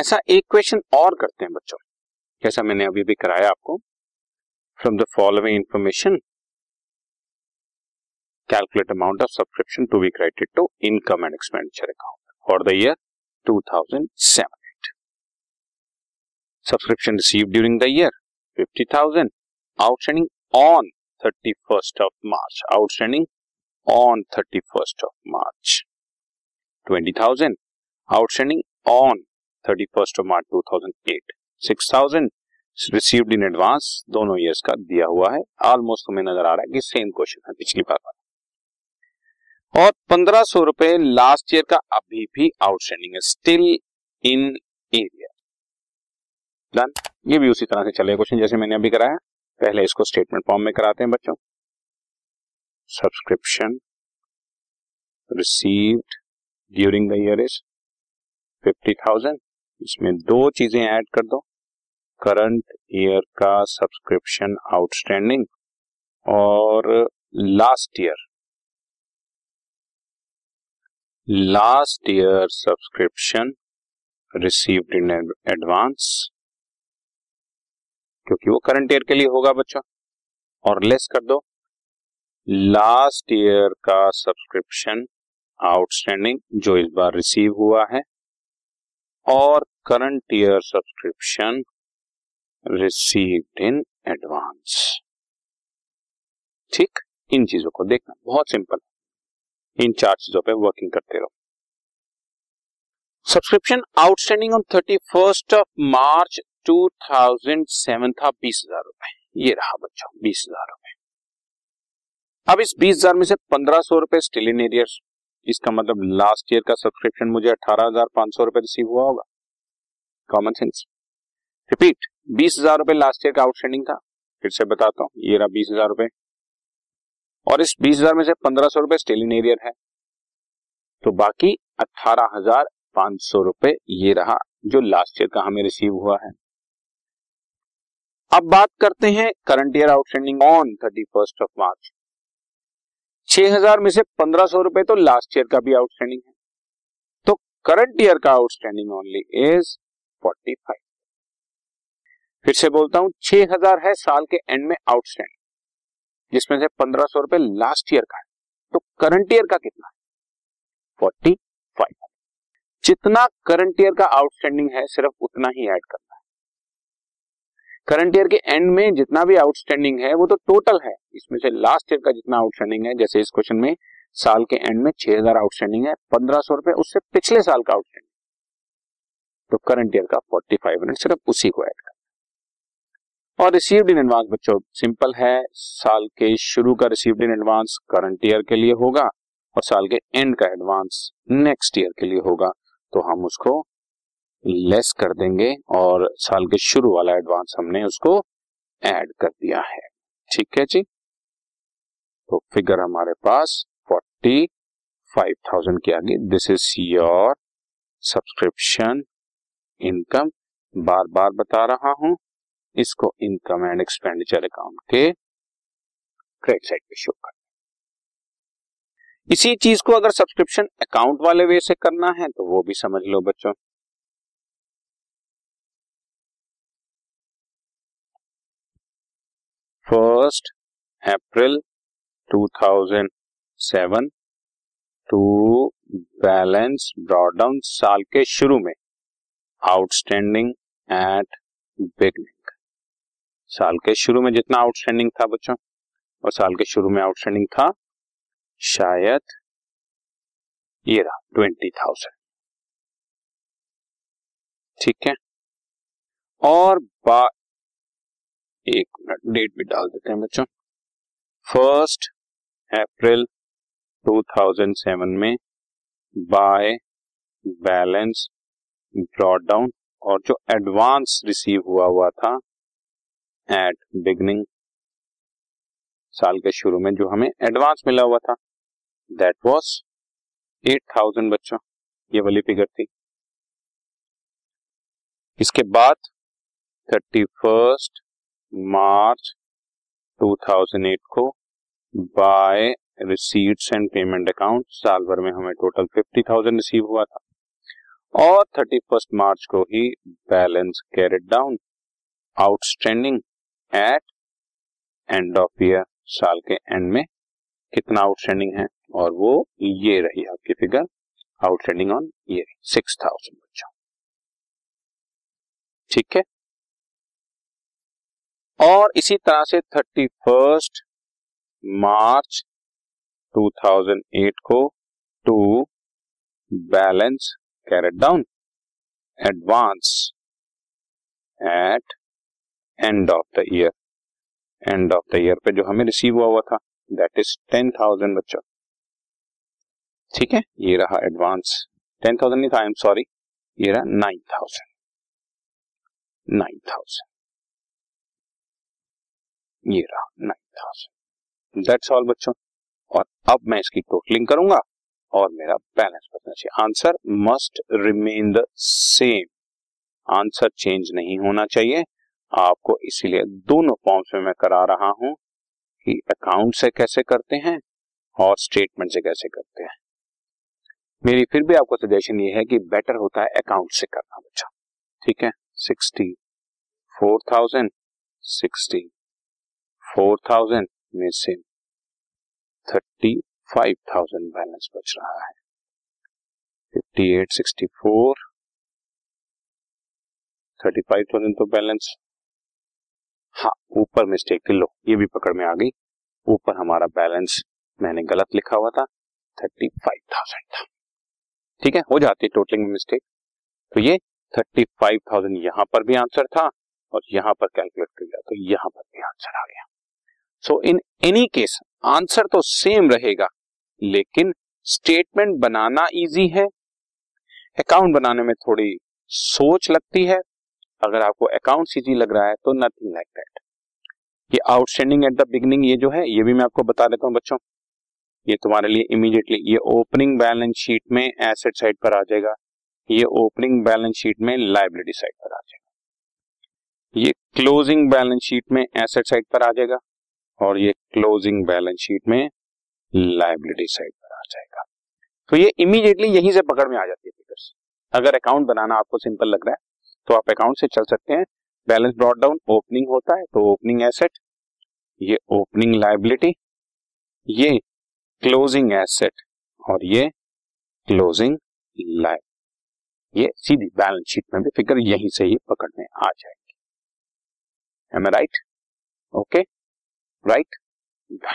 ऐसा एक क्वेश्चन और करते हैं बच्चों। जैसा मैंने अभी भी कराया आपको from the following information calculate amount of subscription to be credited to income and expenditure account for the year 2007 subscription receive during the year 50,000 outstanding on 31st of March outstanding on 31st of March 20,000 outstanding on thirty first of March two thousand eight six thousand received in advance दोनों years का दिया हुआ है। Almost हमें नज़र आ रहा है कि सेम क्वेश्चन है, पिछली बार वाला। और पंद्रह सौ रुपए लास्ट ईयर का अभी भी आउटस्टैंडिंग है स्टिल इन एरिया डन ये भी उसी तरह से चलेगा क्वेश्चन जैसे मैंने अभी कराया। पहले इसको स्टेटमेंट फॉर्म में कराते हैं बच्चों। Subscription received during the year is fifty thousand इसमें दो चीज़ें ऐड कर दो। करंट ईयर का सब्सक्रिप्शन आउटस्टैंडिंग और last year. Last year subscription received in advance क्योंकि वो करंट ईयर के लिए होगा बच्चों, और लेस कर दो। लास्ट ईयर का सब्सक्रिप्शन आउटस्टैंडिंग जो इस बार रिसीव हुआ है, और current year subscription received in advance ठीक? इन चीज़ों को देखना। बहुत सिंपल इन चार चीज़ों पे वर्किंग करते रहो। Subscription outstanding on thirty first of March two thousand seven था बीस हज़ार रुपए। ये रहा बच्चों, बीस हज़ार रुपए। अब इस बीस हज़ार में से पंद्रह सौ रुपए स्टिल इन एरियर्स इसका मतलब लास्ट ईयर का सब्सक्रिप्शन मुझे अठारह हज़ार पाँच सौ रुपए रिसीव हुआ होगा। कॉमन सेंस रिपीट बीस हज़ार रुपए लास्ट ईयर का आउटस्टैंडिंग था। फिर से बताता हूँ, ये रहा बीस हज़ार रुपए और इस बीस हज़ार में से पंद्रह सौ रुपए स्टिल इन एरियर है। तो बाकी अठारह हज़ार पाँच सौ रुपए ये रहा जो लास्ट ईयर का हमें रिसीव हुआ है। अब बात करते हैं current year outstanding on thirty first of March छह हज़ार में से पंद्रह सौ रुपए तो लास्ट ईयर का भी आउटस्टैंडिंग है। तो करंट ईयर का outstanding only is forty five फिर से बोलता हूँ, छह हज़ार है साल के एंड में आउटस्टैंडिंग जिसमें से पंद्रह सौ रुपए लास्ट ईयर का है। तो करंट ईयर का कितना है? फोर्टी फाइव जितना करंट ईयर का आउटस्टैंडिंग है, सिर्फ़ उतना ही ऐड करना करंट ईयर के एंड में जितना भी आउटस्टैंडिंग है, वो तो टोटल है। इसमें से लास्ट ईयर का जितना आउटस्टैंडिंग है, जैसे इस क्वेश्चन में, साल के एंड में छह हज़ार आउटस्टैंडिंग है, पंद्रह सौ रुपए उससे पिछले साल का आउटस्टैंडिंग तो करंट ईयर का फोर्टी फाइव हंड्रेड सिर्फ़ उसी को ऐड कर और रिसीव्ड इन एडवांस बच्चों सिंपल है, साल के शुरू का received in advance current year के लिए होगा और साल के एंड का एडवांस नेक्स्ट ईयर के लिए होगा। तो हम उसको लेस कर देंगे और साल के शुरू वाला एडवांस हमने उसको ऐड कर दिया है। ठीक है जी? तो फिगर हमारे पास फोर्टी फाइव थाउज़ेंड के आगे। This is your subscription income बार बार बता रहा हूँ, इसको इनकम एंड एक्सपेंडिचर अकाउंट के क्रेडिट साइड पे शो कर इसी चीज़ को अगर सब्सक्रिप्शन अकाउंट वाले वे से करना है तो वो भी समझ लो बच्चों। First April 2007 to balance brought down साल के शुरू में। Outstanding at beginning. साल के शुरू में जितना आउटस्टैंडिंग था बच्चों, और साल के शुरू में आउटस्टैंडिंग था शायद ये रहा, ट्वेंटी थाउज़ेंड। ठीक है? और बा, एक मिनट, डेट भी डाल देते हैं बच्चों। फ़र्स्ट अप्रैल 2007 में बाय बैलेंस ब्रॉड डाउन और जो एडवांस रिसीव हुआ हुआ था एट बिगनिंग साल के शुरू में जो हमें एडवांस मिला हुआ था दैट वाज 8000 बच्चों ये वाली फिगर थी। इसके बाद थर्टी फ़र्स्ट मार्च 2008 को by receipts and payment account साल भर में हमें टोटल 50,000 रिसीव हुआ था। और थर्टी फ़र्स्ट मार्च को ही balance carried down outstanding at end of year साल के एंड में कितना आउटस्टैंडिंग है? और वो ये रही आपकी फिगर आउटस्टैंडिंग ऑन ये सिक्स थाउज़ेंड बच्चों। ठीक है? और इसी तरह से थर्टी फ़र्स्ट मार्च 2008 को to balance carried down advance at end of the year end of the year पे जो हमें रिसीव हुआ हुआ था दैट इज़ टेन थाउज़ेंड बच्चों। ठीक है? ये रहा एडवांस टेन थाउज़ेंड नहीं था आई एम सॉरी ये रहा नाइन थाउज़ेंड नाइन थाउज़ेंड ये रहा नाइन थाउज़ेंड दैट्स ऑल बच्चों। और अब मैं इसकी टोटलिंग करूँगा। और मेरा बैलेंस बचना चाहिए। Answer must remain the same answer change नहीं होना चाहिए। आपको इसीलिए दोनों फॉर्म्स में मैं करा रहा हूँ कि अकाउंट से कैसे करते हैं और स्टेटमेंट से कैसे करते हैं। मेरी फिर भी आपको सजेशन ये है कि बेटर होता है अकाउंट से करना बच्चा। ठीक है? Sixty four thousand sixty four thousand में से थर्टी फाइव थाउज़ेंड बैलेंस बच रहा है। Fifty eight sixty four, thirty five thousand तो बैलेंस। हाँ ऊपर मिस्टेक लो, ये भी पकड़ में आ गई। ऊपर हमारा बैलेंस, मैंने गलत लिखा हुआ था, थर्टी फाइव थाउज़ेंड था। ठीक है, हो जाती है टोटलिंग में मिस्टेक। तो ये थर्टी फाइव थाउज़ेंड यहाँ पर भी आंसर था और यहाँ पर कैलकुलेट कर लिया तो यहाँ पर भी आंसर आ गया। So in any case answer तो सेम रहेगा। लेकिन स्टेटमेंट बनाना इजी है। अकाउंट बनाने में थोड़ी सोच लगती है। अगर आपको अकाउंट इजी लग रहा है तो नथिंग लाइक दैट ये आउटस्टैंडिंग एट द बिगनिंग ये जो है, ये भी मैं आपको बता देता हूँ बच्चों। ये तुम्हारे लिए इमीडिएटली ये ओपनिंग बैलेंस शीट में एसेट साइड पर आ जाएगा। ये ओपनिंग बैलेंस शीट में लाइबिलिटी साइड पर आ जाएगा। ये क्लोजिंग बैलेंस शीट में एसेट साइड पर आ जाएगा। और ये क्लोजिंग बैलेंस शीट में लाइबिलिटी साइड पर आ जाएगा। तो ये इमीडिएटली यहीं से पकड़ में आ जाती है फिगर्स अगर अकाउंट बनाना आपको सिंपल लग रहा है तो आप अकाउंट से चल सकते हैं। बैलेंस ब्रॉड डाउन ओपनिंग होता है तो ओपनिंग एसेट ये ओपनिंग लाइबिलिटी ये क्लोजिंग एसेट और ये क्लोजिंग लाइब ये सीधी बैलेंस शीट में भी फिगर यहीं से ही पकड़ में आ जाएगी। Right okay right done